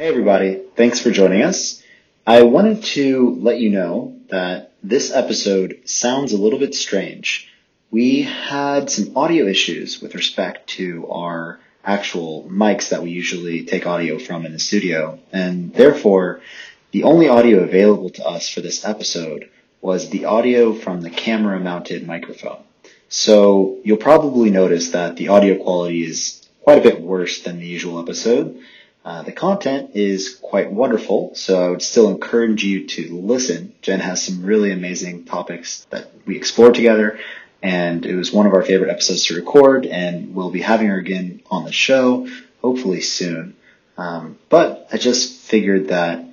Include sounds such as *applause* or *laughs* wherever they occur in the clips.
Hey, everybody. Thanks for joining us. I wanted to let you know that this episode sounds a little bit strange. We had some audio issues with respect to our actual mics that we usually take audio from in the studio, and therefore, the only audio available to us for this episode was the audio from the camera mounted microphone. So you'll probably notice that the audio quality is quite a bit worse than the usual episode. Uh, the content is quite wonderful, so I would still encourage you to listen. Jenn has some really amazing topics that we explored together, and it was one of our favorite episodes to record, and we'll be having her again on the show, hopefully soon. Um, but I just figured that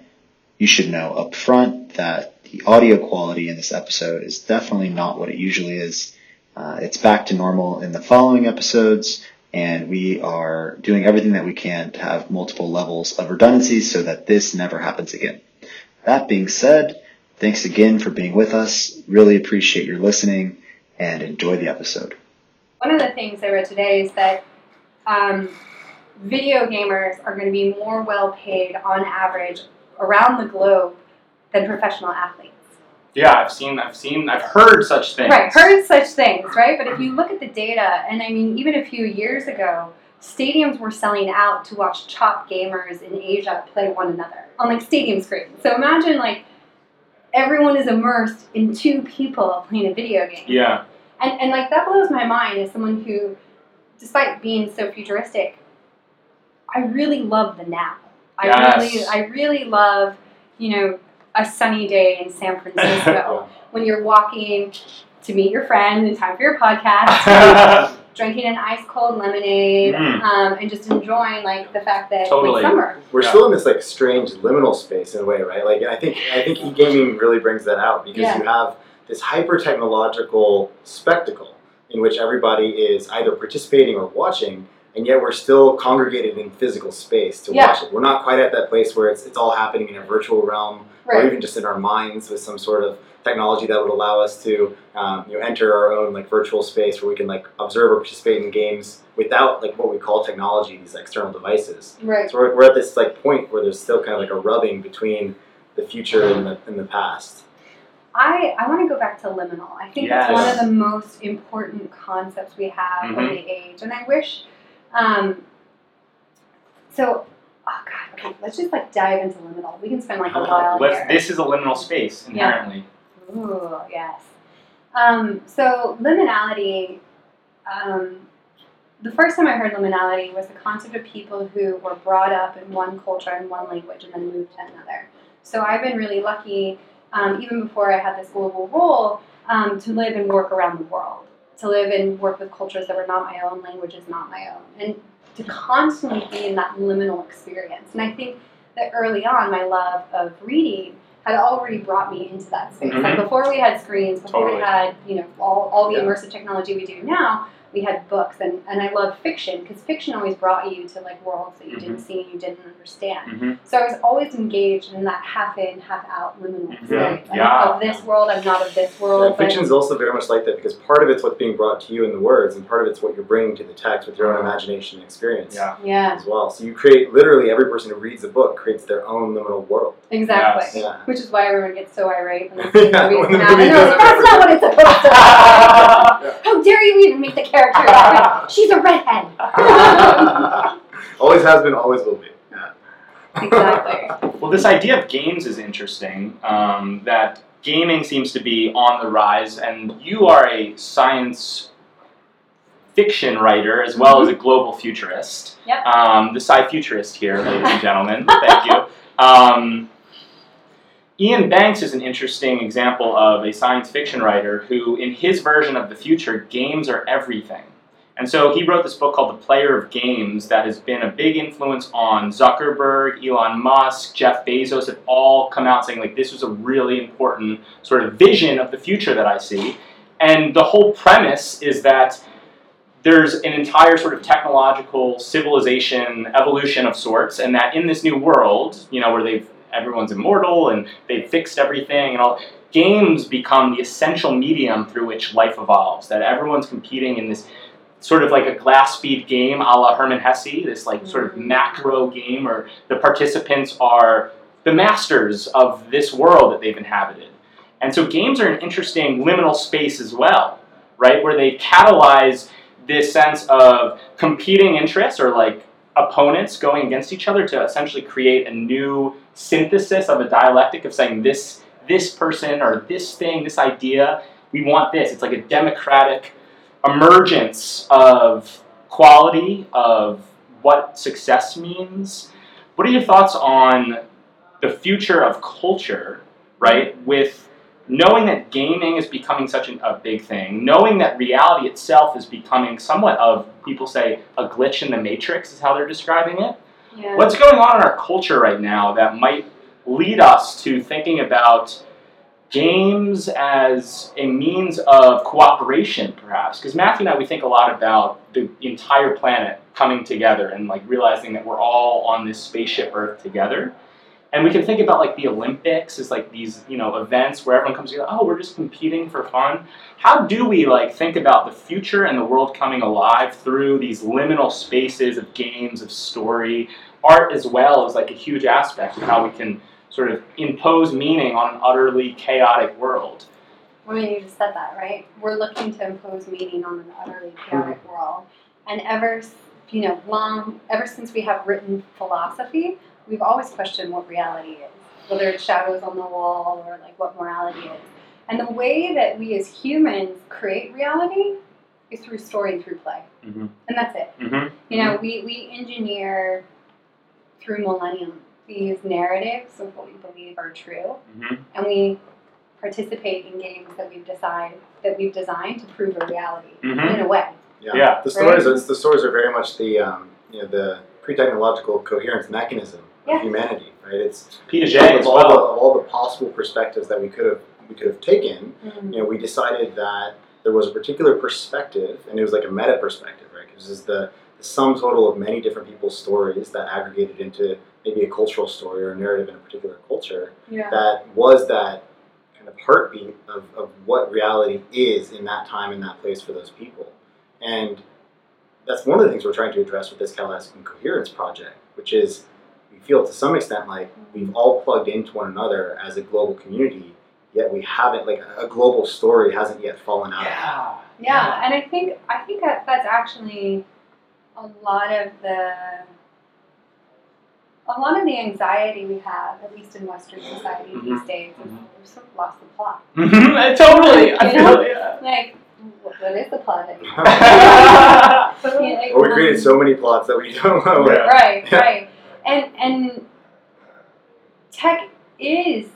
you should know up front that the audio quality in this episode is definitely not what it usually is. Uh, it's back to normal in the following episodes, and we are doing everything that we can to have multiple levels of redundancy so that this never happens again. That being said, thanks again for being with us. Really appreciate your listening and enjoy the episode. One of the things I read today is that um, video gamers are going to be more well paid on average around the globe than professional athletes. Yeah, I've seen, I've seen, I've heard such things. Right, heard such things, right? But if you look at the data, and I mean, even a few years ago, stadiums were selling out to watch top gamers in Asia play one another on like stadium screens. So imagine like everyone is immersed in two people playing a video game. Yeah. And, and like that blows my mind as someone who, despite being so futuristic, I really love the now. I Yes. really, I really love, you know, a sunny day in San Francisco *laughs* when you're walking to meet your friend in time for your podcast, *laughs* drinking an ice cold lemonade, Mm. um, and just enjoying like the fact that Totally. it's summer. We're Yeah. still in this like strange liminal space in a way, right? Like I think I think e-gaming really brings that out because Yeah. you have this hyper technological spectacle in which everybody is either participating or watching, and yet we're still congregated in physical space to Yeah. watch it. We're not quite at that place where it's it's all happening in a virtual realm or even just in our minds with some sort of technology that would allow us to um, you know enter our own like virtual space where we can like observe or participate in games without like what we call technology these external devices Right. so we're, we're at this like point where there's still kind of like a rubbing between the future and the, and the past I, I want to go back to liminal. I think it's one of the most important concepts we have of Mhm. the age. And I wish, um, so, oh God, okay, let's just like dive into liminal. We can spend like a while Let's- here. this is a liminal space inherently. Ooh, yes. Um, so liminality, um, the first time I heard liminality was the concept of people who were brought up in one culture and one language and then moved to another. So I've been really lucky, um, even before I had this global role, um, to live and work around the world, to live and work with cultures that were not my own, languages not my own, and to constantly be in that liminal experience. And I think that early on, my love of reading had already brought me into that space. Like Mhm. before we had screens, before we had you know all, all the Yeah. immersive technology we do now, we had books, and, and I love fiction because fiction always brought you to like worlds that you didn't see and you didn't understand. hmm So I was always engaged in that half in, half out liminal state. I'm Yeah. of this world, I'm not of this world. yeah, fiction is also very much like that because part of it's what's being brought to you in the words and part of it's what you're bringing to the text with your own imagination and experience Yeah. yeah, as well so you create literally every person who reads a book creates their own liminal world exactly. Yes. yeah Which is why everyone gets so irate when they *laughs* see Yeah, movies when the come out. movie And they're like, doesn't That's not what it's supposed to be. Yeah. How dare you even make the character that *laughs* way? She's a redhead. *laughs* always has been always will be yeah. exactly. Well, this idea of games is interesting. Um, that gaming seems to be on the rise, and you are a science fiction writer as well as a global futurist. Yep. Um, the sci futurist here, ladies and gentlemen. Thank you. *laughs* Um, Iain Banks is an interesting example of a science fiction writer who, in his version of the future, games are everything. And so he wrote this book called The Player of Games that has been a big influence on Zuckerberg, Elon Musk, Jeff Bezos have all come out saying like this was a really important sort of vision of the future that I see. And the whole premise is that there's an entire sort of technological civilization evolution of sorts, and that in this new world, you know, where they've everyone's immortal and they've fixed everything and all games become the essential medium through which life evolves that everyone's competing in this sort of like a Glass Bead Game a la Hermann Hesse, this like sort of mm-hmm. macro game where the participants are the masters of this world that they've inhabited. And so games are an interesting liminal space as well, right? Where they catalyze this sense of competing interests or like opponents going against each other to essentially create a new synthesis of a dialectic of saying this this person or this thing, this idea, we want this. It's like a democratic emergence of quality of what success means. What are your thoughts on the future of culture, right? With knowing that gaming is becoming such an, a big thing, knowing that reality itself is becoming somewhat of, people say, a glitch in the matrix, is how they're describing it. Yeah. What's going on in our culture right now that might lead us to thinking about games as a means of cooperation, perhaps? Because Matthew and I, we think a lot about the entire planet coming together and like realizing that we're all on this spaceship Earth together. And we can think about like the Olympics as like these, you know, events where everyone comes together, oh, we're just competing for fun. How do we like think about the future and the world coming alive through these liminal spaces of games, of story, art as well as like a huge aspect of how we can sort of impose meaning on an utterly chaotic world. I mean, you just said that, right? We're looking to impose meaning on an utterly chaotic Mm-hmm. world, and ever, you know, long ever since we have written philosophy, we've always questioned what reality is, whether it's shadows on the wall or like what morality is. And the way that we as humans create reality is through story and through play, Mhm. and that's it. Mm-hmm. You know, we, we engineer through millennium these narratives of what we believe are true, Mm-hmm. and we participate in games that we've decided that we've designed to prove a reality Mhm. in a way. Yeah. Yeah. The stories, Right? are, the stories are very much the um, you know the pre-technological coherence mechanism of Yeah. humanity, right? It's Piaget of as all, the, well. of all the possible perspectives that we could have we could have taken. Mm-hmm. You know, we decided that there was a particular perspective, and it was like a meta perspective, right? Because it's the, the sum total of many different people's stories that aggregated into maybe a cultural story or a narrative in a particular culture Yeah. that was that kind of heartbeat of, of what reality is in that time and that place for those people. And that's one of the things we're trying to address with this Calastic Coherence project, which is we feel to some extent like we've all plugged into one another as a global community, yet we haven't, like a global story hasn't yet fallen out. Yeah. Yeah, and I think I think that that's actually a lot of the a lot of the anxiety we have, at least in Western society these Mhm. days, is Mhm. we've sort of lost the plot. *laughs* Mhm, totally. I feel know? yeah. Like, what is the plot anymore? yeah. Yeah, like, Or we created um, so many plots that we don't know. Yeah. right, Yeah. right. And and tech is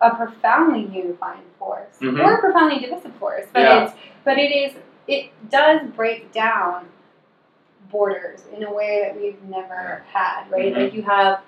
a profoundly unifying force Mhm. or a profoundly divisive force, but Yeah. it's but it is it does break down borders in a way that we've never had, right? Mhm. Like you have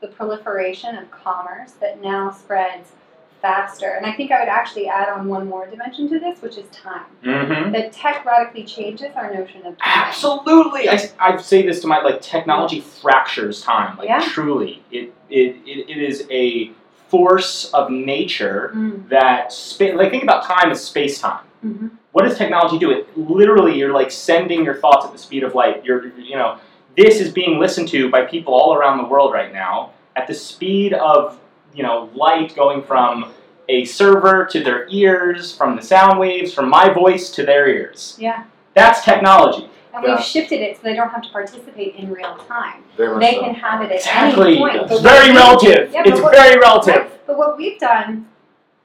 the proliferation of commerce that now spreads faster. And I think I would actually add on one more dimension to this, which is time. Mm-hmm. That tech radically changes our notion of time. Absolutely. I, I say this to my like technology fractures time. Like Yeah. truly, it, it it it is a force of nature Mm, that spa- like think about time as space time. mhm. What does technology do? It literally you're like sending your thoughts at the speed of light. You're you know this is being listened to by people all around the world right now at the speed of you know light going from a server to their ears, from the sound waves, from my voice to their ears. Yeah. That's technology. And Yeah. we've shifted it so they don't have to participate in real time. Very much They so. can have it at Exactly. any point. It's It's very relative. Yeah, it's what- very relative. Right. But what we've done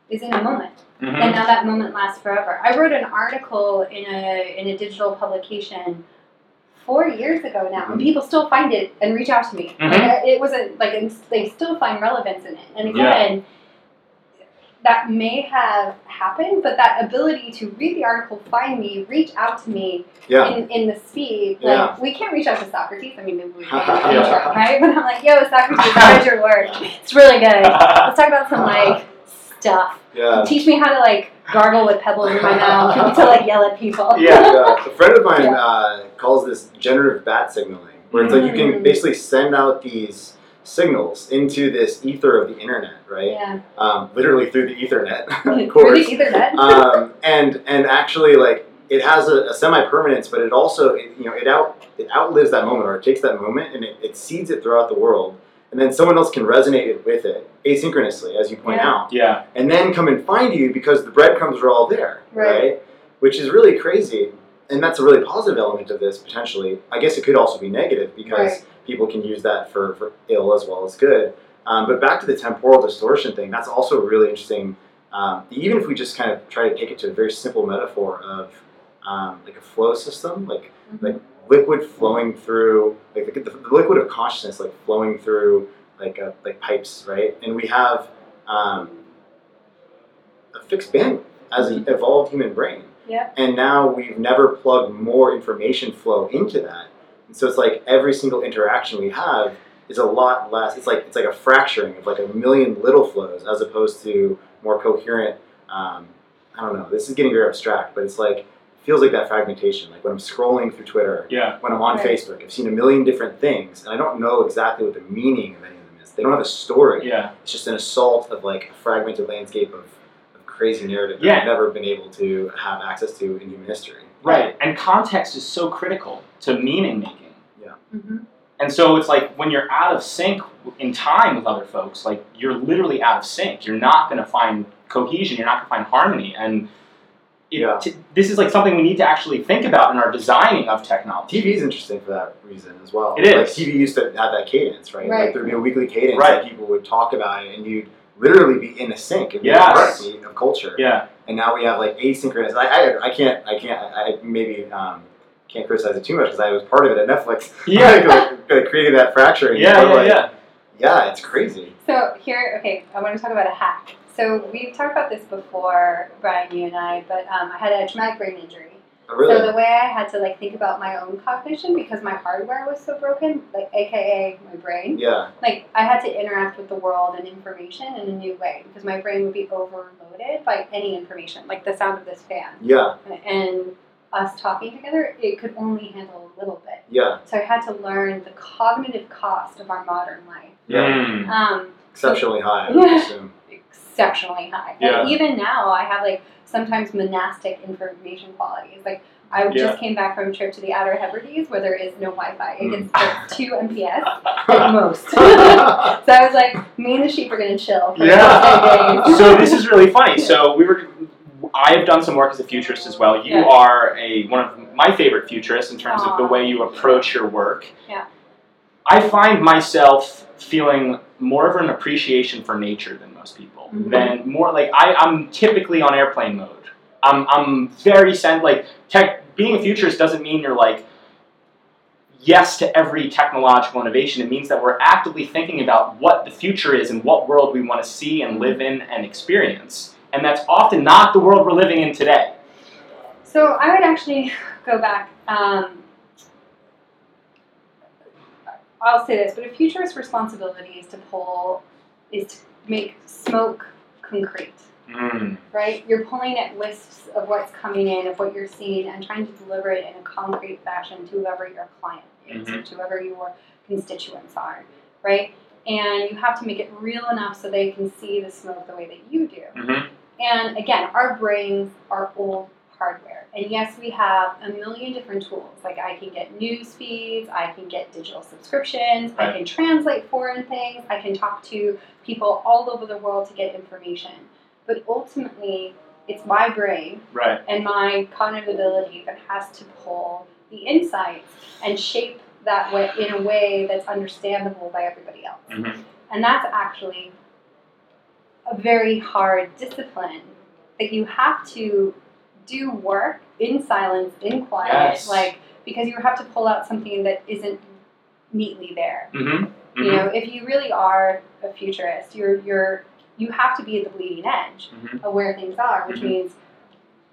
is in a moment. Mhm. and now that moment lasts forever. I wrote an article in a in a digital publication four years ago now, and people still find it and reach out to me. Mhm. Like, it wasn't like they still find relevance in it. And Yeah. again, that may have happened, but that ability to read the article, find me, reach out to me Yeah. in, in the speed. Like Yeah. we can't reach out to Socrates. I mean, maybe we *laughs* can, Yeah. right? But I'm like, yo, Socrates, I read your work. *laughs* It's really good. Let's talk about some like *laughs* stuff. Yeah. Teach me how to like gargle with pebbles in my mouth to like yell at people. *laughs* Yeah. yeah, a friend of mine Yeah. uh, calls this generative bat signaling, where it's like you can Mm. basically send out these signals into this ether of the internet, right? Yeah. Um, literally through the Ethernet, *laughs* of course. Through the Ethernet. *laughs* um, and and actually like it has a, a semi-permanence, but it also it, you know it out it outlives that moment or it takes that moment and it, it seeds it throughout the world, and then someone else can resonate with it asynchronously, as you point Yeah. out, Yeah. and then come and find you because the breadcrumbs are all there, Right. Which is really crazy, and that's a really positive element of this potentially. I guess it could also be negative because Right. people can use that for, for ill as well as good. Um, but back to the temporal distortion thing, that's also really interesting. Um, even if we just kind of try to take it to a very simple metaphor of um, like a flow system, like Mm-hmm. like liquid flowing through, like the, the liquid of consciousness, like flowing through like uh like pipes, right? And we have um, a fixed bandwidth as an evolved human brain. Yep. And now we've never plugged more information flow into that. And so it's like every single interaction we have is a lot less. It's like it's like a fracturing of like a million little flows as opposed to more coherent. Um, I don't know. This is getting very abstract, but it's like feels like that fragmentation. Like when I'm scrolling through Twitter, Yeah. when I'm on Right. Facebook, I've seen a million different things, and I don't know exactly what the meaning of any of them is. They don't have a story. Yeah. It's just an assault of like a fragmented landscape of, of crazy narrative that I've never been able to have access to in human history. Right. And context is so critical to meaning making. hmm And so it's like when you're out of sync in time with other folks, like you're literally out of sync. You're not going to find cohesion. You're not going to find harmony. And it, Yeah. t- this is like something we need to actually think about in our designing of technology. TV is interesting for that reason as well. It Like is. TV used to have that cadence, right? Right. Like there'd be a weekly cadence Right. that people would talk about it, and you'd literally be in a sync and be Yes. a heartbeat of culture. Yeah. And now we have like asynchronous. I, I, I can't I can't I, I maybe um, can't criticize it too much because I was part of it at Netflix. *laughs* *laughs* Yeah. like, like, like, creating that fracturing. Yeah. Yeah. like, Yeah. yeah, it's crazy. So here, okay, I want to talk about a hack. So we've talked about this before, Brian, you and I, but um, I had a traumatic brain injury. Oh, really? So the way I had to like think about my own cognition because my hardware was so broken, like AKA my brain, yeah. like I had to interact with the world and information in a new way because my brain would be overloaded by any information, like the sound of this fan Yeah. and us talking together. It could only handle a little bit. Yeah. So I had to learn the cognitive cost of our modern life. Yeah. Mm. Um, Exceptionally high, I would Yeah. assume. Exceptionally high. Yeah. And even now, I have like sometimes monastic information qualities. Like I Yeah. just came back from a trip to the Outer Hebrides where there is no Wi-Fi. It gets Mm. like two Mbps *laughs* at most. *laughs* so I was like, me and the sheep are gonna chill. Yeah. the next 10 days. *laughs* so this is really funny. So we were. I have done some work as a futurist as well. You Yeah. are a one of my favorite futurists in terms of the way you approach your work. Yeah. I find myself feeling more of an appreciation for nature than most people. Mhm. Than more like I, I'm typically on airplane mode. I'm I'm very sent like tech. Being a futurist doesn't mean you're like yes to every technological innovation. It means that we're actively thinking about what the future is and what world we want to see and live in and experience. And that's often not the world we're living in today. So I would actually *sighs* go back. Um, I'll say this, but a futurist responsibility is to pull, is to make smoke concrete. Mm. right? You're pulling at wisps of what's coming in, of what you're seeing, and trying to deliver it in a concrete fashion to whoever your client is, or to whoever your constituents are, right? And you have to make it real enough so they can see the smoke the way that you do. Mhm. And again, our brains are old hardware. And yes, we have a million different tools. Like I can get news feeds, I can get digital subscriptions, I can translate foreign things, I can talk to people all over the world to get information. But ultimately, it's my brain Right. and my cognitive ability that has to pull the insights and shape that way in a way that's understandable by everybody else. Mhm. And that's actually a very hard discipline that you have to do work in silence, in quiet, Yes. like because you have to pull out something that isn't neatly there. Mm-hmm. You know, if you really are a futurist, you're you're you have to be at the bleeding edge Mhm. of where things are, which Mhm. means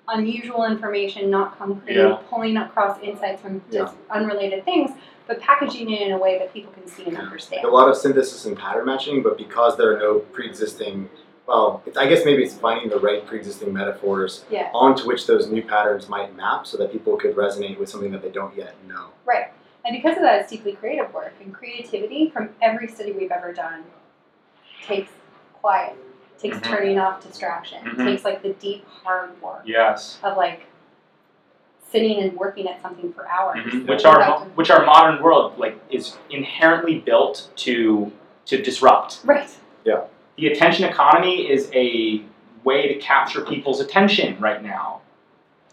unusual information, not concrete, Yeah. pulling across insights from just unrelated things, but packaging it in a way that people can see and understand. a lot of synthesis and pattern matching, but because there are no pre-existing, well, it's, I guess maybe it's finding the right pre-existing metaphors Yeah. onto which those new patterns might map, so that people could resonate with something that they don't yet know. Right. And because of that, it's deeply creative work. And creativity from every study we've ever done takes quiet, takes Mhm. turning off distraction, Mhm. takes like the deep, hard work Yes. of like sitting and working at something for hours. Mhm. Which our productive- which our modern world like is inherently built to to disrupt. right. The attention economy is a way to capture people's attention right now.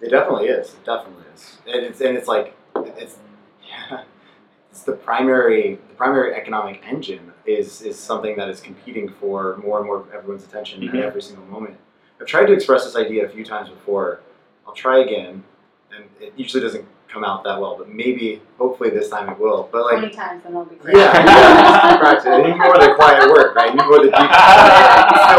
It definitely is. It definitely is. And it's and it's like it's yeah, *laughs* it's the primary the primary economic engine is is something that is competing for more and more of everyone's attention Mhm. at every single moment. I've tried to express this idea a few times before. I'll try again, and it usually doesn't come out that well, but maybe hopefully this time it will. But like Twenty times and it'll be great. yeah, yeah, practice. You need more the quiet work, right? You need more the deep.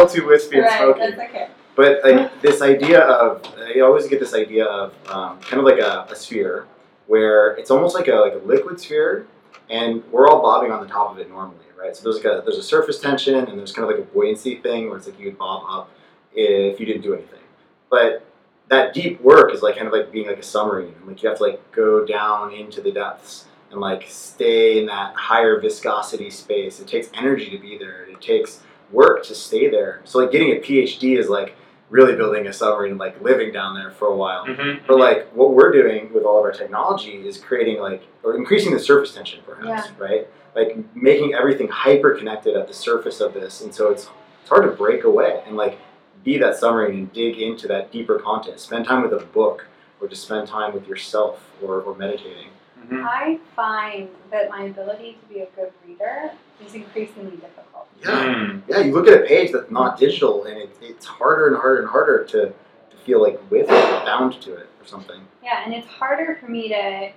It's still too wispy and right, smoky. that's okay. But like this idea of, I always get this idea of um, kind of like a, a sphere, where it's almost like a like a liquid sphere, and we're all bobbing on the top of it normally, right? So there's like a there's a surface tension, and there's kind of like a buoyancy thing where it's like you could bob up if you didn't do anything. But that deep work is like kind of like being like a submarine, and like you have to like go down into the depths and like stay in that higher viscosity space. It takes energy to be there. It takes work to stay there. So like getting a PhD is like really building a submarine and like living down there for a while. Mhm. But like what we're doing with all of our technology is creating like or increasing the surface tension perhaps, right? Like making everything hyper connected at the surface of this and so it's it's hard to break away and like be that submarine and dig into that deeper content. Spend time with a book or just spend time with yourself or, or meditating. Mhm. I find that my ability to be a good reader is increasingly difficult. Mm. Yeah, you look at a page that's not digital and it, it's harder and harder and harder to, to feel like with it or bound to it or something. Yeah, and it's harder for me to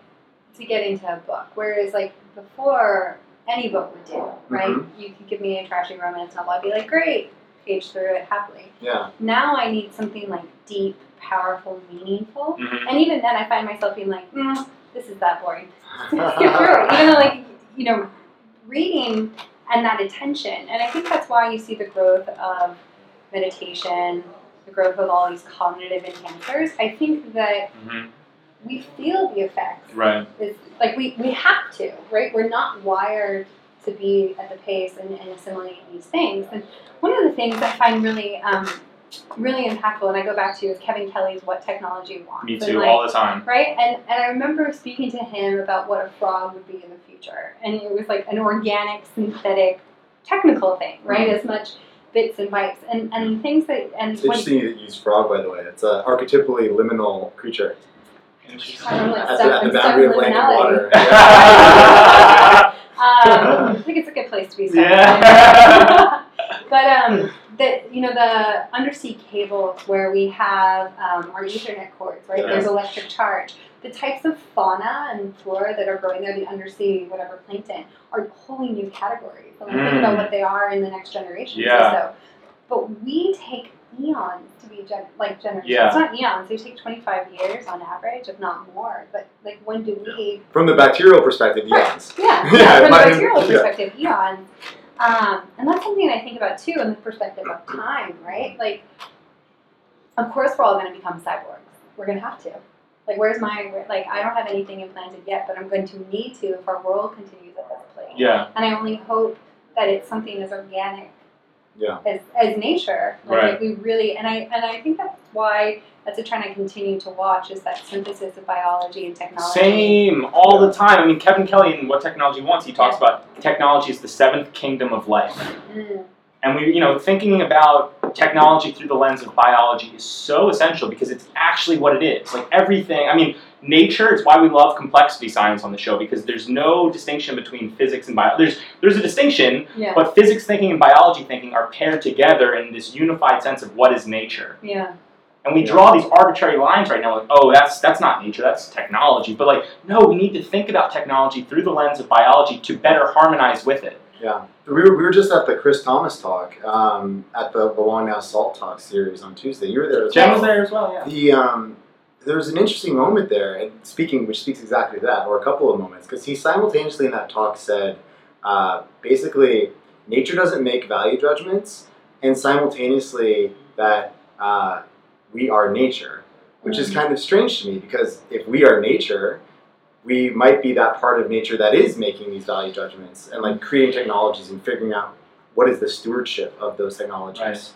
to get into a book. Whereas like before, any book would do, right? Mhm. You could give me a trashy romance novel, I'd be like, great, page through it happily. Yeah. Now I need something like deep, powerful, meaningful. Mhm. And even then, I find myself being like, mm, this is that boring. *laughs* *laughs* Skip through it. Even though, like, you know, reading and that attention. And I think that's why you see the growth of meditation, the growth of all these cognitive enhancers. I think that Mhm. we feel the effects. Right. It's like we, we have to, right? We're not wired to be at the pace and, and assimilate these things. And one of the things I find really um, really impactful, and I go back to, is Kevin Kelly's "What Technology Wants." Me And, too, like, all the time. right? And and I remember speaking to him about what a frog would be in the future, and it was like an organic, synthetic, technical thing, right? Mm-hmm. As much bits and bytes and and things that and It's when- interesting you use frog, by the way. It's an archetypally liminal creature. I'm like At the, at the boundary of land and water. *laughs* *laughs* Um, *laughs* I think it's a good place to be. Yeah. *laughs* but um, the you know the undersea cable where we have um, our Ethernet cords, right? Yeah. There's electric charge. The types of fauna and flora that are growing there, the undersea whatever plankton, are wholly new categories. And we think Mm. about what they are in the next generation. Yeah. So, but we take eons to be gen- like generations. Yeah. It's not eons. They take 25 years on average, if not more. But like, when do we From the bacterial perspective, yes. yeah, Yeah, *laughs* yeah, from a mine- material yeah. perspective, eons. Um, and that's something I think about too in the perspective of time, right? Like, of course, we're all going to become cyborgs. We're going to have to. Like, where's my, like, I don't have anything implanted yet, but I'm going to need to if our world continues at this place. Yeah. And I only hope that it's something as organic Yeah. as, as nature. Like, Right. if we really, and I, and I think that's why that's a trend I continue to watch is that synthesis of biology and technology. Same, all the time. I mean, Kevin Kelly in What Technology Wants, he talks about technology is the seventh kingdom of life. Mm. And we, you know, thinking about technology through the lens of biology is so essential because it's actually what it is. Like everything, I mean, nature, it's why we love complexity science on the show because there's no distinction between physics and biology. There's, there's a distinction, Yeah. but physics thinking and biology thinking are paired together in this unified sense of what is nature. Yeah. And we Yeah. draw these arbitrary lines right now, like, oh, that's that's not nature, that's technology. But like, no, we need to think about technology through the lens of biology to better harmonize with it. Yeah. We were, we were just at the Chris Thomas talk um, at the Belong Now Salt Talk series on Tuesday. You were there as Jenn well. was there as well, yeah. The um, there was an interesting moment there, and speaking, which speaks exactly to that, or a couple of moments, because he simultaneously in that talk said, uh, basically, nature doesn't make value judgments, and simultaneously that uh, we are nature, which is Mhm. kind of strange to me because if we are nature, we might be that part of nature that is making these value judgments and like creating technologies and figuring out what is the stewardship of those technologies. Right.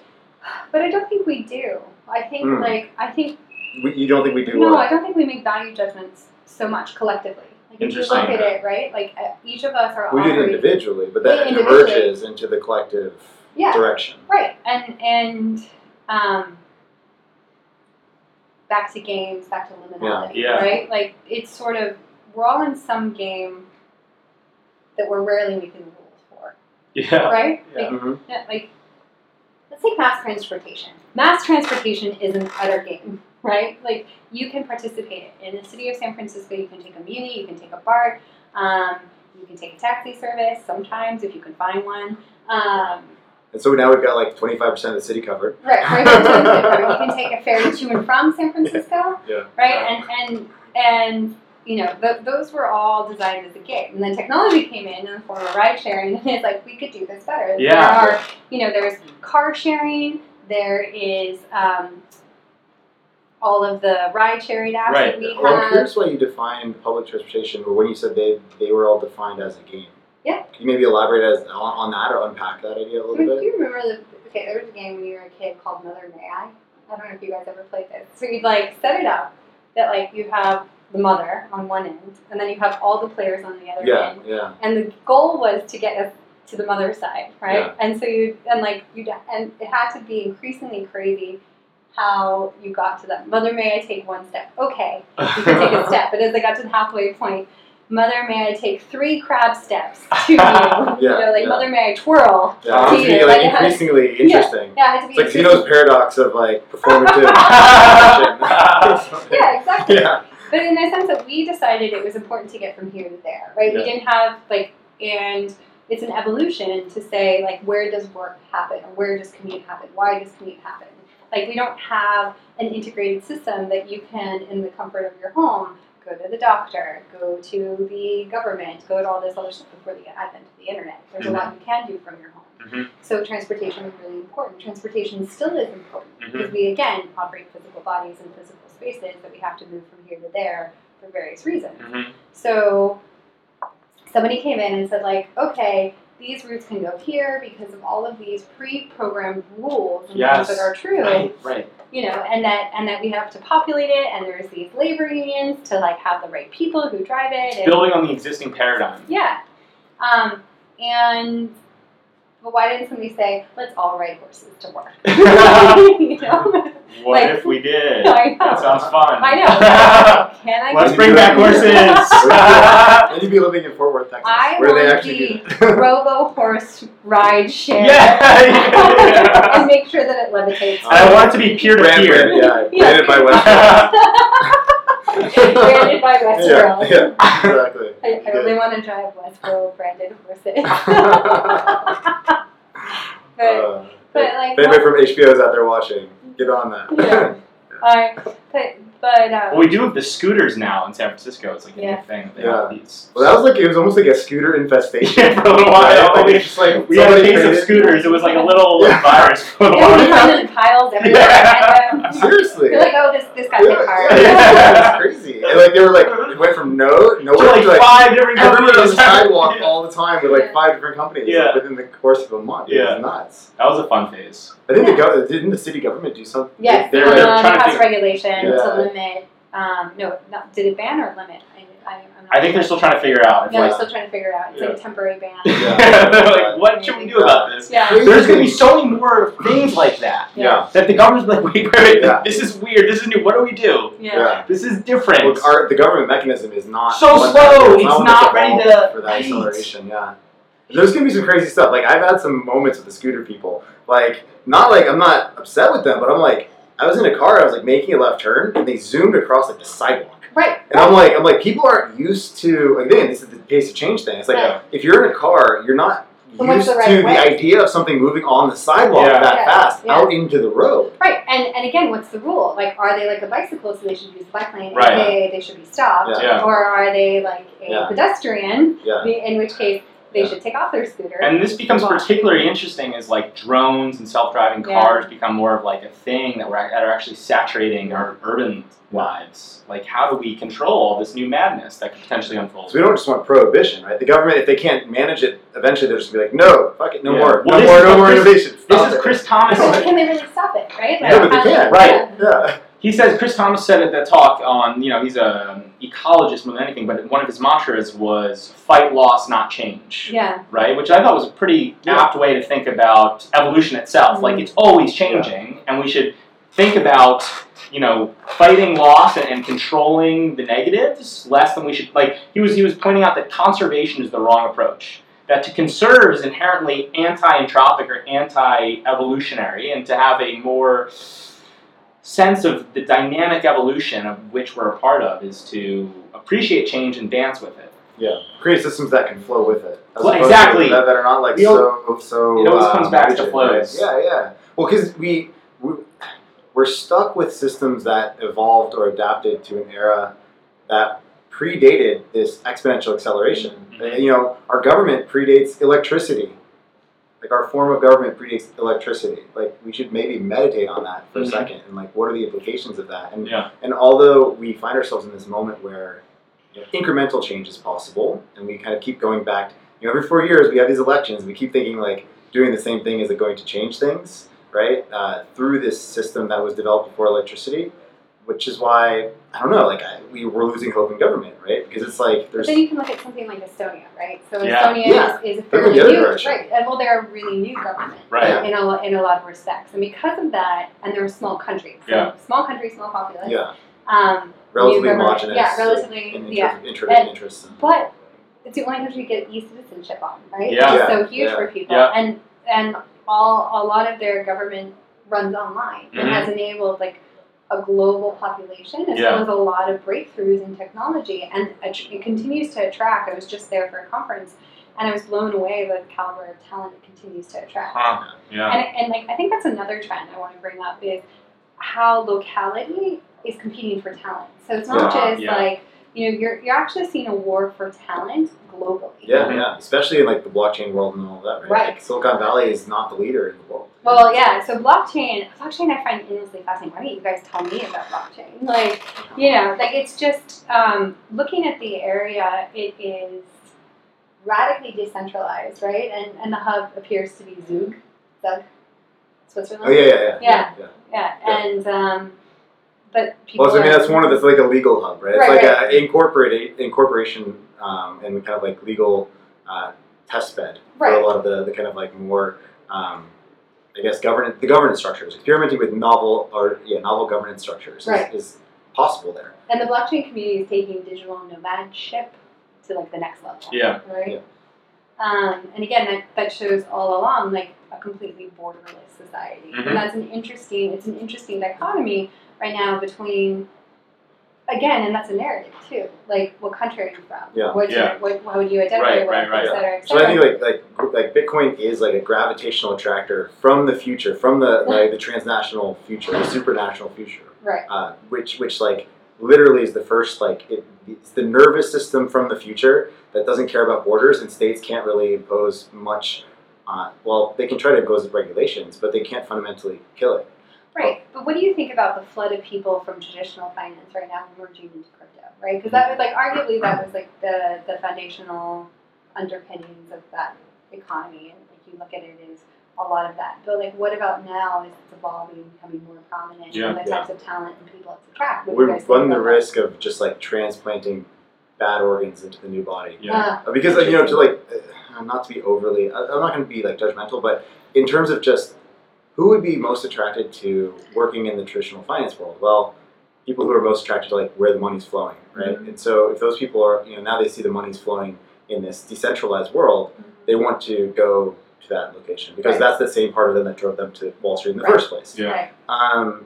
But I don't think we do. I think Hmm. like I think we, you don't think we do No, what? I don't think we make value judgments so much collectively. Like if you look at it, right? Like uh, each of us are We do it individually, but that individually. emerges into the collective Yeah. direction. Right, and and um, back to games, back to liminality, Yeah. right? Like it's sort of we're all in some game that we're rarely making the rules for, Yeah. right? Yeah. Like, Mhm. yeah, like let's take mass transportation. Mass transportation is an utter game, *laughs* right? Like you can participate in the city of San Francisco. You can take a Muni, you can take a BART, um, you can take a taxi service sometimes if you can find one. Um, And so now we've got like 25% of the city covered. Right, right. you can take a ferry to and from San Francisco. *laughs* Yeah. Right, and and and you know th- those were all designed as a game, and then technology came in in the form of ride sharing, *laughs* and it's like we could do this better. Yeah. There are you know there's car sharing, there is um, all of the ride sharing apps Right. that we Well, I'm curious why you defined public transportation, or when you said they they were all defined as a game. Yeah. Can you maybe elaborate as on, on that or unpack that idea a Do little you, bit? do you remember the okay? There was a game when you were a kid called Mother May I. I don't know if you guys ever played this. So you'd like set it up that like you have the mother on one end, and then you have all the players on the other Yeah, end. yeah. And the goal was to get us to the mother side, right? Yeah. And so you and like you and it had to be increasingly crazy how you got to that. Mother, may I take one step? Okay, you can take a *laughs* step. But as I got to the halfway point, mother, may I take three crab steps *laughs* to you? you know, like yeah. mother, may I twirl? Yeah, To you, like, like *laughs* increasingly interesting. Yeah, it had to be. It's like Zeno's paradox of like performative. Yeah, exactly. yeah. But in the sense that we decided it was important to get from here to there, right? We didn't have like, and it's an evolution to say like, where does work happen, or where does commute happen? Why does commute happen? Like, we don't have an integrated system that you can, in the comfort of your home, go to the doctor, go to the government, go to all this other stuff before the advent of the internet. There's a lot you can do from your home. Mhm. So transportation is really important. Transportation still is important Mhm. because we again operate physical bodies and physical spaces that we have to move from here to there for various reasons. Mhm. So somebody came in and said like, okay, these routes can go here because of all of these pre-programmed rules and Yes. things that are true, Right, right. you know, and that and that we have to populate it, and there's these labor unions to like have the right people who drive it. And, Building on the existing paradigm. yeah, um, and but why didn't somebody say let's all ride horses to work? *laughs* *laughs* you know? What Like- if we did? *laughs* I know. That sounds fun. I know. Can I? Let's bring back horses. And you'd be living in Fort Worth, Texas, I where they want actually the. Robo horse ride share. Yeah, yeah. and make sure that it levitates. And I want it to be peer to peer. brand, yeah, Yeah. branded by Westworld. Branded by Westworld. yeah, *laughs* exactly. I, I really want to drive Westworld branded horses. *laughs* *laughs* but, Uh, but like, if anybody from HBO is out there watching, get on that. Yeah. I, but, but, um, Well, we do have the scooters now in San Francisco. It's like a Yeah. new thing. They Yeah. have these. Well, that was like it was almost like a scooter infestation. *laughs* For a little while. Like, We- just like We had a somebody case of scooters. It was like a little Yeah. virus for a yeah, we while. find them in piles everywhere. Yeah. *laughs* Seriously. you're like, oh, this, this got yeah, hit hard. yeah, yeah, *laughs* it's crazy. And like they were like it went from no To like to like five different companies. everyone on the sidewalk Yeah. all the time with like five different companies Yeah. like, within the course of a month. It Yeah. was nuts. That was a fun phase. I think Yeah. the gov- didn't the city government do something? Yes, they they were they're um, trying to passed regulation Yeah. to limit. Um, no, not, did it ban or limit? I, I, I'm not I think they're still trying to figure out. If No, like, they're still trying to figure it out. It's like a temporary ban. Yeah. *laughs* like, what should we do about this? Yeah. There's going to be so many more things like that. Yeah. That the government's like, wait, wait, wait, Yeah. this is weird. This is new. What do we do? Yeah. Yeah. This is different. Look, our, the government mechanism is not So slow, that- it's one not ready to- for that right. acceleration. Yeah, there's gonna be some crazy stuff. Like I've had some moments with the scooter people. Like not like I'm not upset with them, but I'm like I was in a car. I was like making a left turn, and they zoomed across like the sidewalk. Right. And I'm like, I'm like, people aren't used to. Again, this is the pace of change thing. It's like Yeah. if you're in a car, you're not And what's used the right to way? the idea of something moving on the sidewalk Yeah. that Yeah. fast Yeah. out into the road. Right. And and again, what's the rule? Like, are they like a bicycle, so they should use the bike lane, Right. and they, they should be stopped? Yeah. Yeah. Or are they like a Yeah. pedestrian, Yeah. in which case they Yeah. should take off their scooter? And this becomes Wow. particularly interesting as like drones and self-driving Yeah. cars become more of like a thing that, we're, that are actually saturating our urban lives. Like, how do we control this new madness that could potentially unfold? So we don't just want prohibition, right? The government, if they can't manage it, eventually they're just gonna be like, no, fuck it, no Yeah. more, Well, no more, is no more Chris- innovation. This is it. Chris Thomas. So can they really stop it? Right? Yeah, but they how can. Right. Yeah. he says Chris Thomas said at the talk on you know he's a um, ecologist more than anything, but one of his mantras was fight loss, not change. Yeah. Right, which I thought was a pretty Yeah. apt way to think about evolution itself. Like Mhm. it's always changing, and we should think about you know fighting loss and, and controlling the negatives less than we should. Like he was he was pointing out that conservation is the wrong approach. That to conserve is inherently anti-entropic or anti-evolutionary, and to have a more sense of the dynamic evolution of which we're a part of is to appreciate change and dance with it. Yeah, create systems that can flow with it. as Well, exactly. To that, that are not like The so so. it always uh, comes back to rigid, flows. right? Yeah, yeah. Well, because we, we we're stuck with systems that evolved or adapted to an era that predated this exponential acceleration. Mhm. Uh, You know, our government predates electricity. Like our form of government predates electricity. Like we should maybe meditate on that for Mhm. a second and like what are the implications of that? And Yeah. and although we find ourselves in this moment where you know, incremental change is possible, and we kind of keep going back, you know, every four years we have these elections, we keep thinking like doing the same thing is it going to change things, right? Uh, through this system that was developed before electricity, which is why I don't know, like I, we we're losing hope in government, right? Because it's like But there's then you can look at something like Estonia, right? So Yeah. Estonia Yeah. is, is a They're fairly new, direction. right? And well, they're a really new government, Right. In a in a lot of respects, and because of that, and they're a small country, so Yeah. small country, small population. yeah, Um, relatively homogenous. Yeah, relatively. in yeah, terms inter- And- interests. and- but it's the only country you get e citizenship on, right? Yeah. Which Yeah, so huge yeah. for people, Yeah. and and all a lot of their government runs online and has enabled like a global population as Yeah. well as a lot of breakthroughs in technology, and it continues to attract. I was just there for a conference, and I was blown away by the caliber of talent it continues to attract. Yeah. And, and like I think that's another trend I want to bring up is how locality is competing for talent. So it's not Yeah, just yeah. like you know you're you're actually seeing a war for talent globally. Yeah, yeah, especially in like the blockchain world and all that, right? Right. Like Silicon Valley is not the leader in the world. Well, yeah. So blockchain, blockchain, I find endlessly fascinating. Why don't you guys tell me about blockchain? Like, you know, like it's just um, looking at the area. It is radically decentralized, right? And and the hub appears to be Zug, Zug, Switzerland. Oh yeah, yeah, yeah, Yeah. yeah. Yeah, Yeah. and um, but people. Well, so, I mean, that's one of that's like a legal hub, right? It's Right, like right. a incorporated incorporation um, and kind of like legal uh, test bed for a lot of the, the kind of like more, um, I guess, governance the governance structures. Experimenting with novel or yeah, novel governance structures is, Right. is possible there. And the blockchain community is taking digital nomadship to like the next level. Yeah. Right. Yeah. Um, and again, that, that shows all along like a completely borderless society, Mhm. and that's an interesting. It's an interesting dichotomy right now between. Again, and that's a narrative too. Like, what country are you from? Yeah. What's Yeah. Your, what, how would you identify Right, with, right, right. et cetera, et So I think like like like Bitcoin is like a gravitational attractor from the future, from the like the transnational future, the supranational future. right. uh, which which like literally is the first like it, it's the nervous system from the future that doesn't care about borders and states can't really impose much. Uh, well, they can try to impose regulations, but they can't fundamentally kill it. Right, but what do you think about the flood of people from traditional finance right now emerging into crypto? Right, because that was like arguably that was like the the foundational underpinnings of that economy, and like you look at it as a lot of that. But like, what about now as it's evolving, becoming more prominent, Yeah. and the Yeah. types of talent and people it's attract? What We you run the about that? risk of just like transplanting bad organs into the new body. Yeah. Uh, because like, you know to like uh, not to be overly I- i'm not going to be like judgmental but in terms of just who would be most attracted to working in the traditional finance world well people who are most attracted to like where the money's flowing right mm-hmm. and so if those people are you know now they see the money's flowing in this decentralized world mm-hmm. they want to go to that location because Right. that's the same part of them that drove them to wall street in the Right. first place Yeah. Right. um,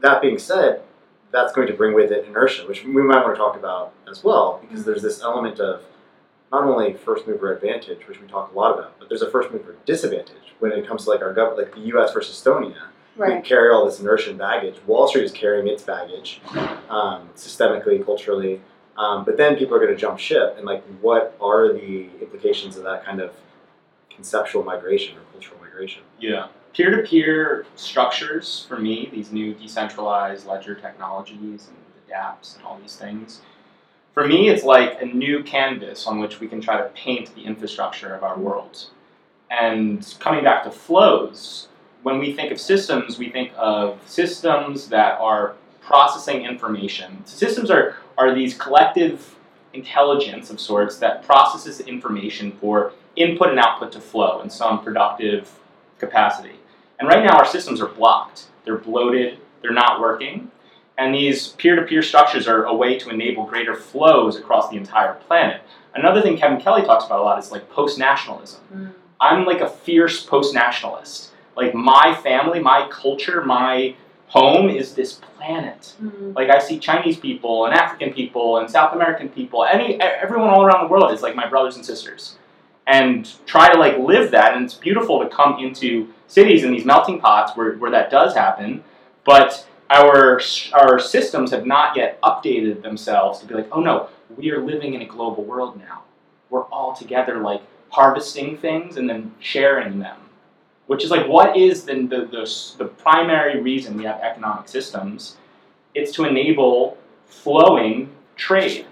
that being said, that's going to bring with it inertia, which we might want to talk about as well, because mm-hmm. there's this element of not only first mover advantage, which we talk a lot about, but there's a first mover disadvantage when it comes to like our government, like the U.S. versus Estonia. We Right. carry all this inertia and baggage. Wall Street is carrying its baggage, um, systemically, culturally. Um, but then people are going to jump ship, and like, what are the implications of that kind of conceptual migration or cultural migration? Yeah. Peer to peer structures, for me, these new decentralized ledger technologies and the dApps and all these things, for me, it's like a new canvas on which we can try to paint the infrastructure of our world. And coming back to flows, when we think of systems, we think of systems that are processing information. Systems are, are these collective intelligence of sorts that processes information for input and output to flow in some productive capacity. And right now our systems are blocked. They're bloated, they're not working. And these peer-to-peer structures are a way to enable greater flows across the entire planet. Another thing Kevin Kelly talks about a lot is like post-nationalism. Mm. I'm like a fierce post-nationalist. Like my family, my culture, my home is this planet. Mm. Like I see Chinese people and African people and South American people. Any everyone all around the world is like my brothers and sisters, and try to like live that. And it's beautiful to come into cities in these melting pots where, where that does happen. But our our systems have not yet updated themselves to be like, oh no, we are living in a global world now. We're all together, like harvesting things and then sharing them. Which is like what is the, the, the, the primary reason we have economic systems? It's to enable flowing trade.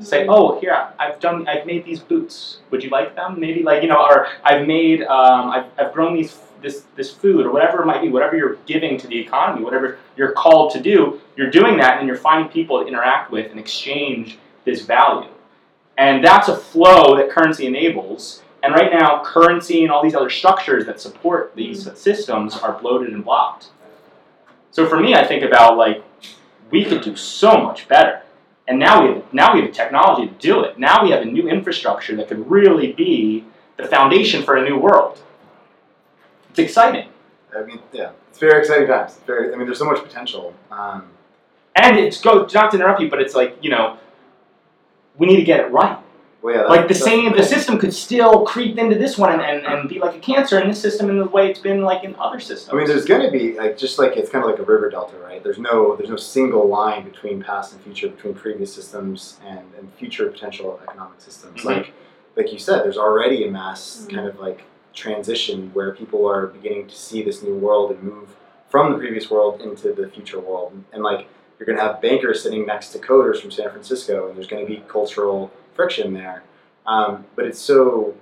Say oh here i've done i've made these boots. Would you like them? Maybe like you know or i've made um, I've, I've grown these this this food or whatever it might be whatever you're giving to the economy whatever you're called to do you're doing that and you're finding people to interact with and exchange this value and that's a flow that currency enables and right now, currency and all these other structures that support these mm. systems are bloated and blocked. So for me, I think about like we could do so much better. And now we have now we have the technology to do it. Now we have a new infrastructure that could really be the foundation for a new world. It's exciting. I mean, yeah, it's very exciting times. It's very, I mean, there's so much potential. Um, And it's go not to interrupt you, but it's like, you know, we need to get it right. well, yeah, like the same the system could still creep into this one and, and, and be like a cancer in this system in the way it's been like in other systems. I mean, there's going to be like just like it's kind of like a river delta, right? There's no there's no single line between past and future, between previous systems and, and future potential economic systems. Mhm. Like like you said, there's already a mass Mhm. kind of like transition where people are beginning to see this new world and move from the previous world into the future world. And, like you're going to have bankers sitting next to coders from San Francisco, and there's going to be cultural friction there. Um, but it's so,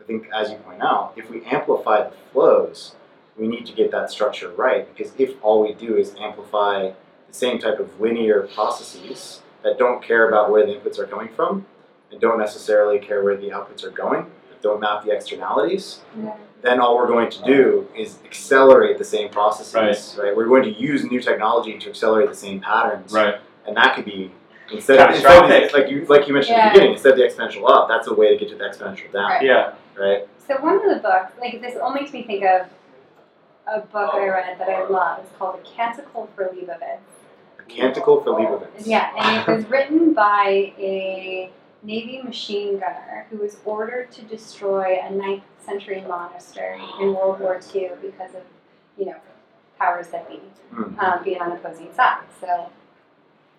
I think, as you point out, if we amplify the flows, we need to get that structure right because if all we do is amplify the same type of linear processes that don't care about where the inputs are coming from and don't necessarily care where the outputs are going, don't map the externalities, Yeah. then all we're going to do is accelerate the same processes, right? We're going to use new technology to accelerate the same patterns, right. and that could be instead of, instead of the, like you like you mentioned at the beginning, instead of the exponential up, that's a way to get to the exponential down, Right. Yeah. right? So one of the books, like this, all makes me think of a book I oh. read that I love. It's called A Canticle for Leibowitz. A canticle for Leibowitz. Yeah, and it was written by a Navy machine gunner who was ordered to destroy a 9th century monastery in World War II because of, you know, powers that be Hmm. um, being on opposing sides. So,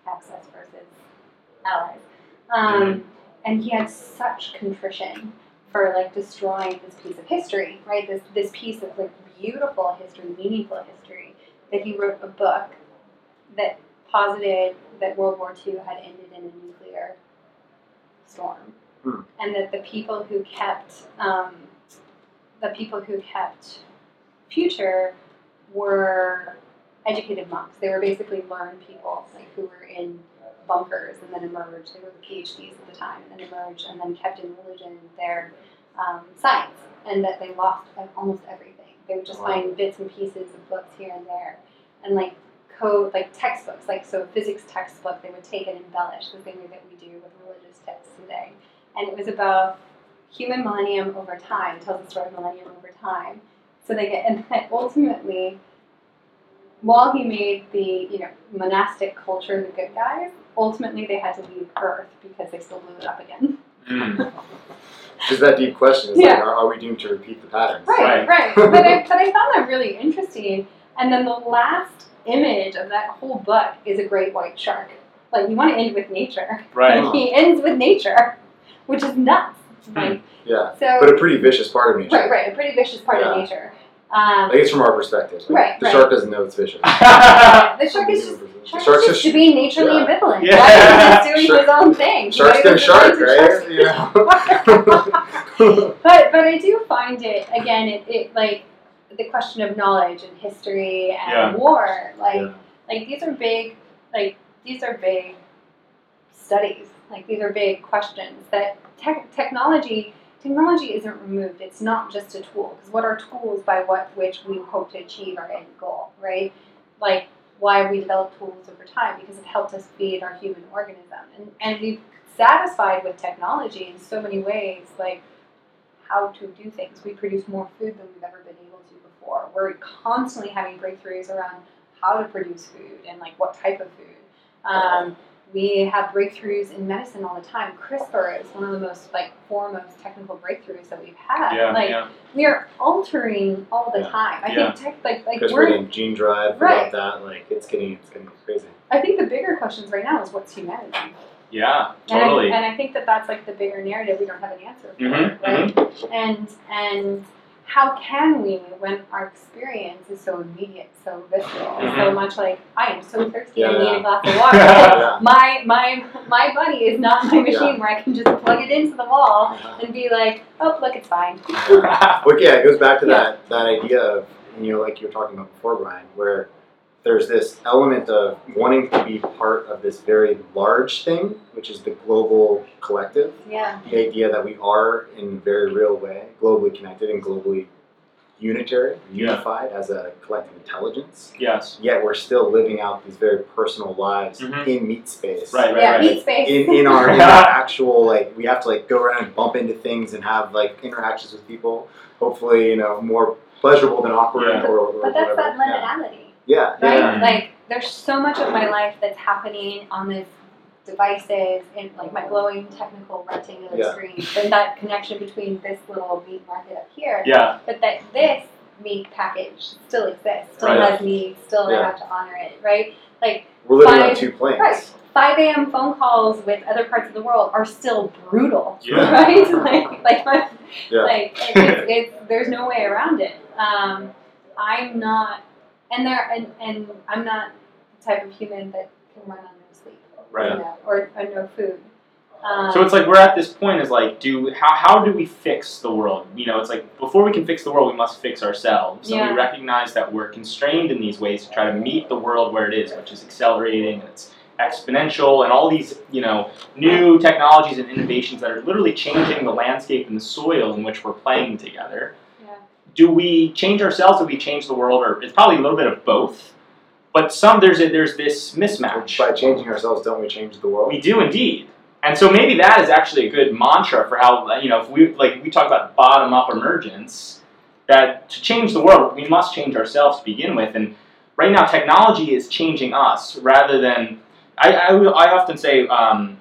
Axis versus allies. Um, and he had such contrition for like destroying this piece of history, right? This this piece of like beautiful history, meaningful history, that he wrote a book that posited that World War II had ended in a nuclear storm, Hmm. and that the people who kept um, the people who kept future were educated monks. They were basically learned people, like who were in bunkers and then emerged. They were the PhDs at the time, and then emerged and then kept in religion their um, science, and that they lost like almost everything. They would just Wow. find bits and pieces of books here and there, and like code, like textbooks, like so physics textbook, they would take and embellish the thing that we do with religious texts today. And it was about human millennium over time, tells the story of millennium over time. So they get, and then ultimately, while he made the you know monastic culture the good guys, ultimately they had to leave Earth because they still blew it up again. *laughs* Mm. Is that deep question? Is Yeah. like, are, are we doomed to repeat the patterns? Right, right. but, I, but I found that really interesting. And then the last image of that whole book is a great white shark. Like you want to end with nature. Right. Like he ends with nature, which is nuts. Like Yeah, so. but a pretty vicious part of nature. right, right. A pretty vicious part Yeah. of nature. Um, Like it's from our perspective. Like, Right, The right. shark doesn't know it's vicious. *laughs* the shark is just. The Shark shark's is just being naturally yeah. ambivalent. Yeah. Right? He's just doing Shark- his own thing. Shark's He gonna shark, right? sharks. *laughs* You know? *laughs* But but I do find it again. It, it like the question of knowledge and history and Yeah. war. Like Yeah. like these are big like these are big studies. Like these are big questions that tech technology technology isn't removed. It's not just a tool. Because what are tools by what which we hope to achieve our end goal, right? Like why we develop tools over time because it helped us feed our human organism, and and we've satisfied with technology in so many ways, like how to do things. We produce more food than we've ever been able to before. We're constantly having breakthroughs around how to produce food and like what type of food. Um, we have breakthroughs in medicine all the time. CRISPR is one of the most like foremost technical breakthroughs that we've had. Yeah, like yeah. we are altering all the Yeah. time. I Yeah. think tech like like Because we're we're gene drive Right. about that, like it's getting it's getting crazy. I think the bigger questions right now is what's humanity. Yeah, And totally. I, and I think that that's like the bigger narrative we don't have an answer for, mm-hmm, right? And and how can we when our experience is so immediate, so visceral, so Mhm. much like I am so thirsty, I need yeah. a glass of water. *laughs* Yeah. my my my body is not my machine where I can just plug it into the wall and be like, oh look, it's fine. *laughs* But yeah, it goes back to Yeah. that that idea of you know, like you were talking about before, Brian, where there's this element of wanting to be part of this very large thing, which is the global collective. Yeah. The idea that we are, in a very real way, globally connected and globally unitary, Yeah. unified as a collective intelligence. yes. Yet we're still living out these very personal lives Mhm. in meat space. Right, right, yeah, right. meat space. in, in our in our *laughs* actual like we have to like go around and bump into things and have like interactions with people hopefully you know more pleasurable than awkward Yeah. or, or but that's whatever. that liminality. Yeah yeah, right? Yeah. Like there's so much of my life that's happening on this devices and like my glowing technical rectangular Yeah. screen and that connection between this little meat market up here. Yeah, But that this meat package still exists, still Right. has me, still I Yeah. have to honor it, right? Like we're living on Five- two planes right. 5 a.m. phone calls with other parts of the world are still brutal, Yeah. *laughs* *laughs* right? *laughs* like, like, my, Yeah. like it's, it's, there's no way around it. Um, I'm not, and there, and, and I'm not the type of human that can run on no sleep, Right. You know, or, or no food. Um, So it's like we're at this point is like, do how how do we fix the world? You know, it's like before we can fix the world, we must fix ourselves. So Yeah. we recognize that we're constrained in these ways to try to meet the world where it is, which is accelerating and it's exponential and all these you know new technologies and innovations that are literally changing the landscape and the soil in which we're playing together. Do we change ourselves? Do we change the world? Or it's probably a little bit of both. But some there's a, there's this mismatch. by changing ourselves don't we change the world We do indeed. And so maybe that is actually a good mantra for how you know if we like we talk about bottom up emergence that to change the world we must change ourselves to begin with and right now technology is changing us rather than I, I, I often say um,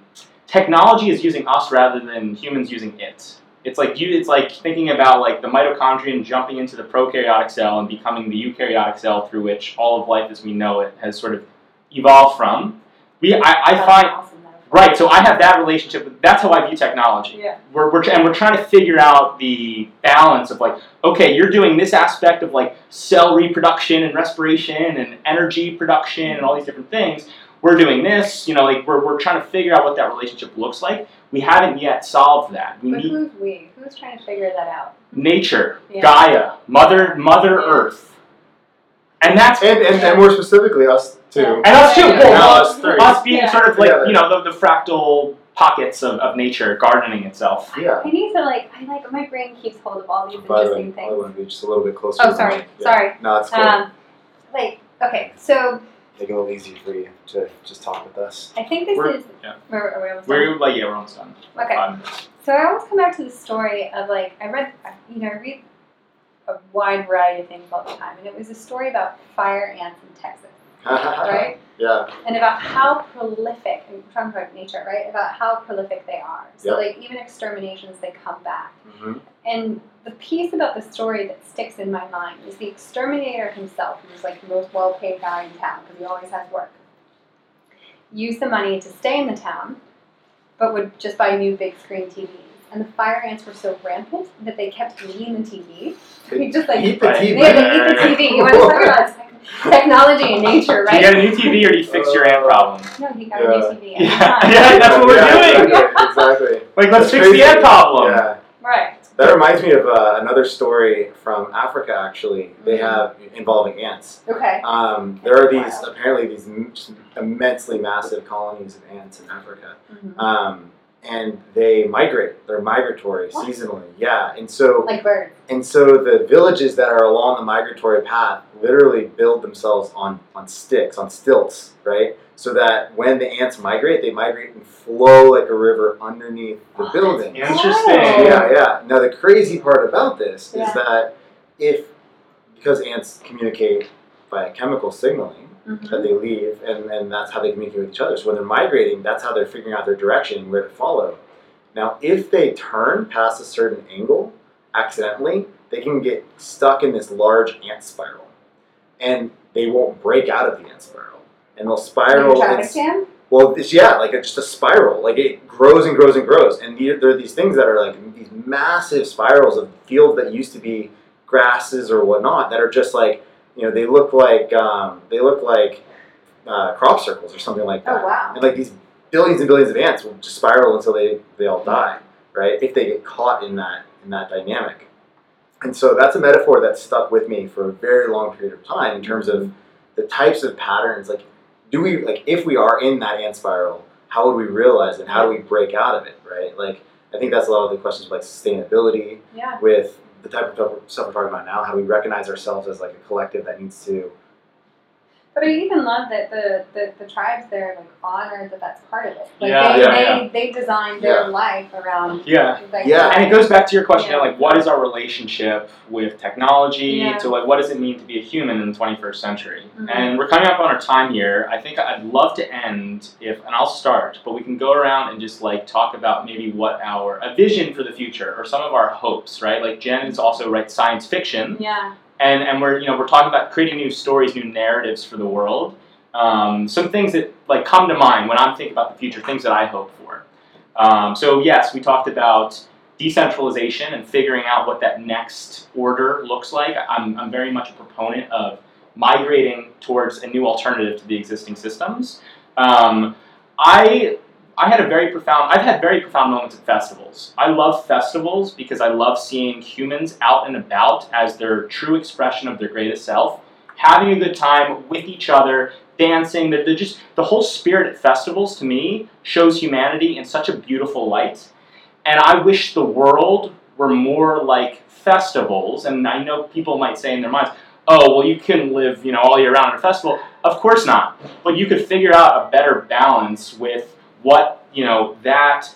technology is using us rather than humans using it. It's like you it's like thinking about like the mitochondrion jumping into the prokaryotic cell and becoming the eukaryotic cell through which all of life as we know it has sort of evolved from. We I, I find awesome. Right, so I have that relationship. With, that's how I view technology. Yeah. We're, we're and we're trying to figure out the balance of like, okay, you're doing this aspect of like cell reproduction and respiration and energy production and all these different things. We're doing this, you know, like we're, we're trying to figure out what that relationship looks like. We haven't yet solved that. We But need who's we? Who's trying to figure that out? nature, Yeah. Gaia, Mother Mother Yeah. Earth, and that's and, and, and more specifically us too Yeah. and us too. Yeah. Well, Now us, us three. us being Yeah. sort of like Together. you know the, the fractal pockets of, of nature gardening itself. yeah I need to like, I like, my brain keeps hold of all these by the way interesting I things. want to be just a little bit closer Oh, sorry. Yeah. sorry. no it's cool Um, like, okay, so make it a little easy for you to just talk with us I think this We're- is. yeah. Are, are we almost? We're like yeah, we're almost done. Okay. five. So I always come back to the story of like I read, you know, I read a wide variety of things all the time, and it was a story about fire ants in Texas, right? *laughs* yeah and about how prolific. And we're talking about nature, right? About how prolific they are. So Yeah. like even exterminations, they come back. Mm-hmm. And the piece about the story that sticks in my mind is the exterminator himself, who's like the most well-paid guy in town because he always has work. Used the money to stay in the town, but would just buy new big screen TVs. And the fire ants were so rampant that they kept eating the TV. He *laughs* just like eat the. TV they had to eat the TV. You want to talk about *laughs* *laughs* technology and nature, right? Do you get a new TV or do you fix your ant Uh, problem? No, he got Yeah. a new TV. Yeah. *laughs* Yeah, that's what we're Yeah, doing. exactly, exactly. Like let's That's fix crazy. the ant problem. yeah Right. That reminds me of uh, another story from Africa. Actually, they Mhm. have involving ants. Okay. Um, there are these apparently these immensely massive colonies of ants in Africa, Mhm. um, and they migrate. They're migratory What? seasonally. Yeah, and so Like birds. and so the villages that are along the migratory path literally build themselves on on sticks, on stilts, right? So that when the ants migrate, they migrate and flow like a river underneath the Oh, building. Interesting. Yeah, yeah. Now the crazy part about this Yeah. is that if because ants communicate via chemical signaling Mhm. that they leave and, and that's how they communicate with each other. So when they're migrating, that's how they're figuring out their direction and where to follow. Now if they turn past a certain angle accidentally, they can get stuck in this large ant spiral. And they won't break out of the ant spiral. And they'll spiral and well, this yeah, like it's just a spiral. Like it grows and grows and grows, and the- there are these things that are like these massive spirals of fields that used to be grasses or whatnot that are just like you know they look like um, they look like uh, crop circles or something like that. Oh wow. And like these billions and billions of ants will just spiral until they they all die, right? If they get caught in that in that dynamic. And so that's a metaphor that stuck with me for a very long period of time in terms of the types of patterns like do we like if we are in that ant spiral how would we realize it how do we break out of it right like i think that's a lot of the questions like sustainability Yeah. with the type of stuff we're talking about now how we recognize ourselves as like a collective that needs to But I even love that the, the, the tribes there like honor that that's part of it. Like Yeah, they, yeah, they, yeah. they designed their Yeah. life around Yeah. like Yeah. And it goes back to your question, Yeah. like, what is our relationship with technology? Yeah. To like, what does it mean to be a human in the 21st century? Mhm. And we're coming up on our time here. I think I'd love to end if, and I'll start, but we can go around and just like talk about maybe what our a vision for the future or some of our hopes, right? Like Jenn is also writes science fiction, Yeah. And and we're you know we're talking about creating new stories, new narratives for the world. Um, some things that like come to mind when I'm thinking about the future, things that I hope for. Um, so yes, we talked about decentralization and figuring out what that next order looks like. I'm, I'm very much a proponent of migrating towards a new alternative to the existing systems. Um, I I had a very profound I've had very profound moments at festivals. I love festivals because I love seeing humans out and about as their true expression of their greatest self, having a good time with each other, dancing. They're, they're just the whole spirit at festivals to me shows humanity in such a beautiful light. And I wish the world were more like festivals. And I know people might say in their minds, oh, well, you can live, you know, all year round at a festival. Of course not. But you could figure out a better balance with what, you know, that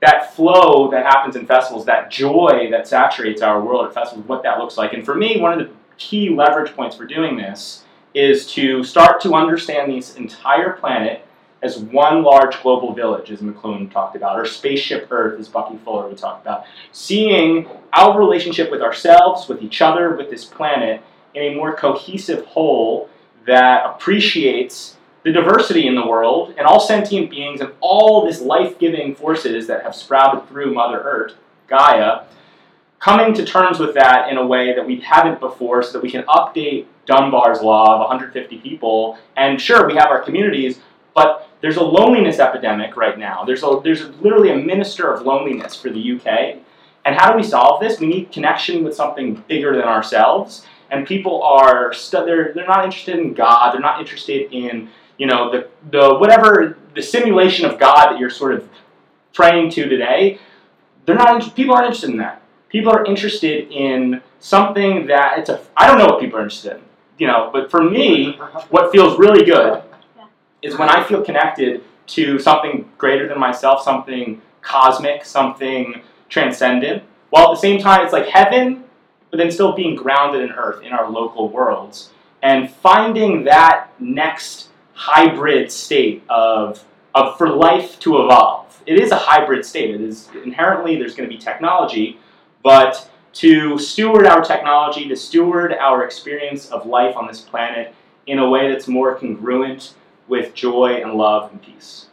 that flow that happens in festivals, that joy that saturates our world at festivals, what that looks like. And for me, one of the key leverage points for doing this is to start to understand this entire planet as one large global village, as McLuhan talked about, or spaceship Earth, as Bucky Fuller would talk about. Seeing our relationship with ourselves, with each other, with this planet in a more cohesive whole that appreciates the diversity in the world and all sentient beings and all this life-giving forces that have sprouted through Mother Earth, Gaia, coming to terms with that in a way that we haven't before so that we can update Dunbar's law of 150 people. And sure, we have our communities, but there's a loneliness epidemic right now. There's a, there's literally a minister of loneliness for the UK. And how do we solve this? We need connection with something bigger than ourselves. And people are stu- they're, they're not interested in God. They're not interested in you know the the whatever the simulation of God that you're sort of praying to today. They're not. People aren't interested in that. People are interested in something that it's a. I don't know what people are interested in. You know, but for me, what feels really good is when I feel connected to something greater than myself, something cosmic, something transcendent, while at the same time it's like heaven, but then still being grounded in earth, in our local worlds, and finding that next hybrid state of, of for life to evolve. It is a hybrid state. It is inherently there's going to be technology, but to steward our technology, to steward our experience of life on this planet in a way that's more congruent with joy and love and peace.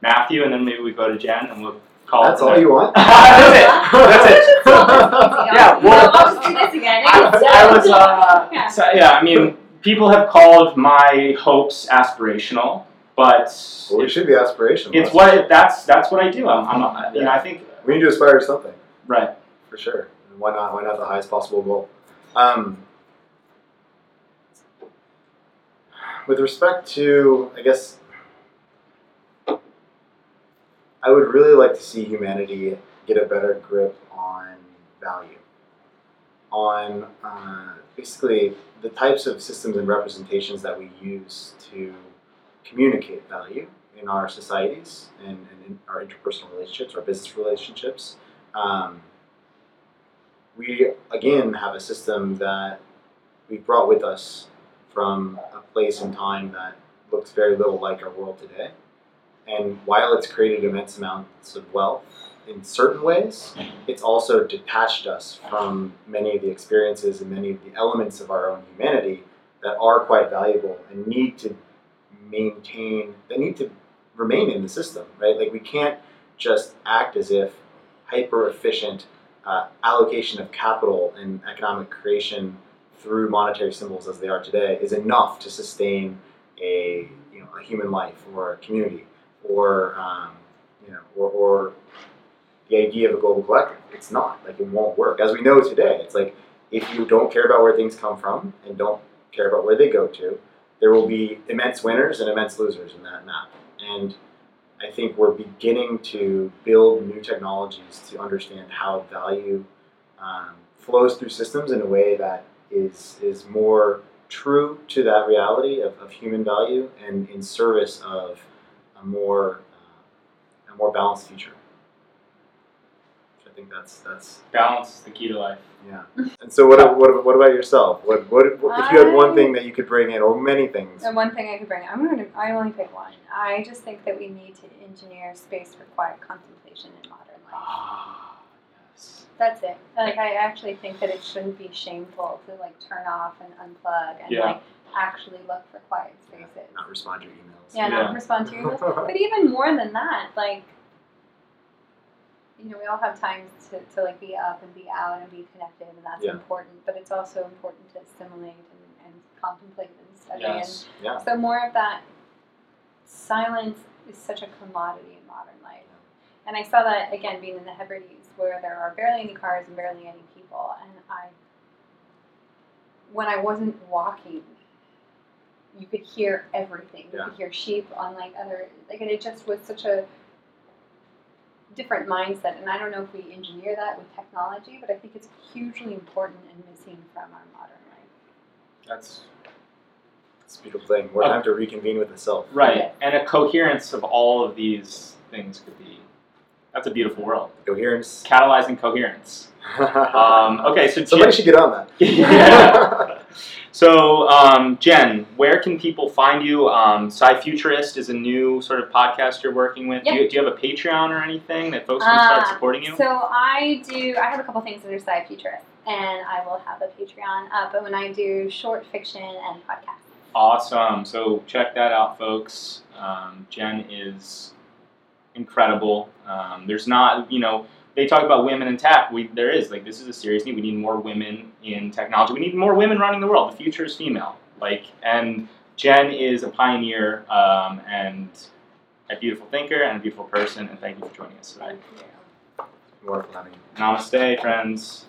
Matthew, and then maybe we go to Jenn and we'll call That's it. all you want? *laughs* That's it. That's it. *laughs* Yeah, well- I'll just do this again. I, I was, uh, Yeah. so, yeah, I mean, people have called my hopes aspirational, but Well, it should be aspirational. it's what that's that's what I do. I'm, I'm a, you know, I think we need to aspire to something. right. for sure. Why not? Why not the highest possible goal? Um, with respect to, I guess, I would really like to see humanity get a better grip on value, on uh, basically the types of systems and representations that we use to communicate value in our societies and, and in our interpersonal relationships, our business relationships. Um, we again have a system that we brought with us from a place and time that looks very little like our world today. And while it's created immense amounts of wealth in certain ways, it's also detached us from many of the experiences and many of the elements of our own humanity that are quite valuable and need to maintain, they need to remain in the system, right? Like we can't just act as if hyper efficient uh, allocation of capital and economic creation through monetary symbols as they are today is enough to sustain a you know a human life or a community or um, you know or, or the idea of a global collective. It's not like it won't work as we know today. It's like if you don't care about where things come from and don't care about where they go to, there will be immense winners and immense losers in that map. And I think we're beginning to build new technologies to understand how value um, flows through systems in a way that is is more true to that reality of, of human value and in service of a more uh, a more balanced future. I think that's that's Balance is the key to life. yeah. And so what what, what about yourself? What, what what if you had one thing that you could bring in or many things? And one thing I could bring, In, I'm gonna, I only pick one. I just think that we need to engineer space for quiet contemplation in modern life. Ah, yes. That's it. Like I actually think that it shouldn't be shameful to like turn off and unplug and Yeah. like actually look for quiet spaces. Yeah, Not respond to your emails. Yeah, Yeah. not respond to your emails. *laughs* But even more than that, like you know, we all have times to, to like be up and be out and be connected and that's Yeah. important. But it's also important to assimilate and, and contemplate and study Yes. Yeah. so more of that silence is such a commodity in modern life. And I saw that again being in the Hebrides where there are barely any cars and barely any people and I when I wasn't walking you could hear everything. You Yeah. could hear sheep on like other like and it just was such a different mindset and I don't know if we engineer that with technology, but I think it's hugely important and missing from our modern life. That's It's a beautiful thing. More time oh. to reconvene with the self. right. Yeah. And a coherence of all of these things could be. That's a beautiful world. Coherence. Catalyzing coherence. *laughs* Um, okay, so Somebody Jenn- should get on that. *laughs* yeah. So, um, Jenn, where can people find you? Um, Sci Futurist is a new sort of podcast you're working with. Do, Yeah. you, do you have a Patreon or anything that folks can start Uh, supporting you? So I do. I have a couple things under Sci Futurist, and I will have a Patreon up. But when I do short fiction and podcasts, Awesome. So check that out, folks. Um, Jenn is incredible. Um, there's not, you know, they talk about women in tech. We there is like this is a serious need. We need more women in technology. We need more women running the world. The future is female. Like, and Jenn is a pioneer um, and a beautiful thinker and a beautiful person. And thank you for joining us today. thank. Wonderful having you. Namaste, friends.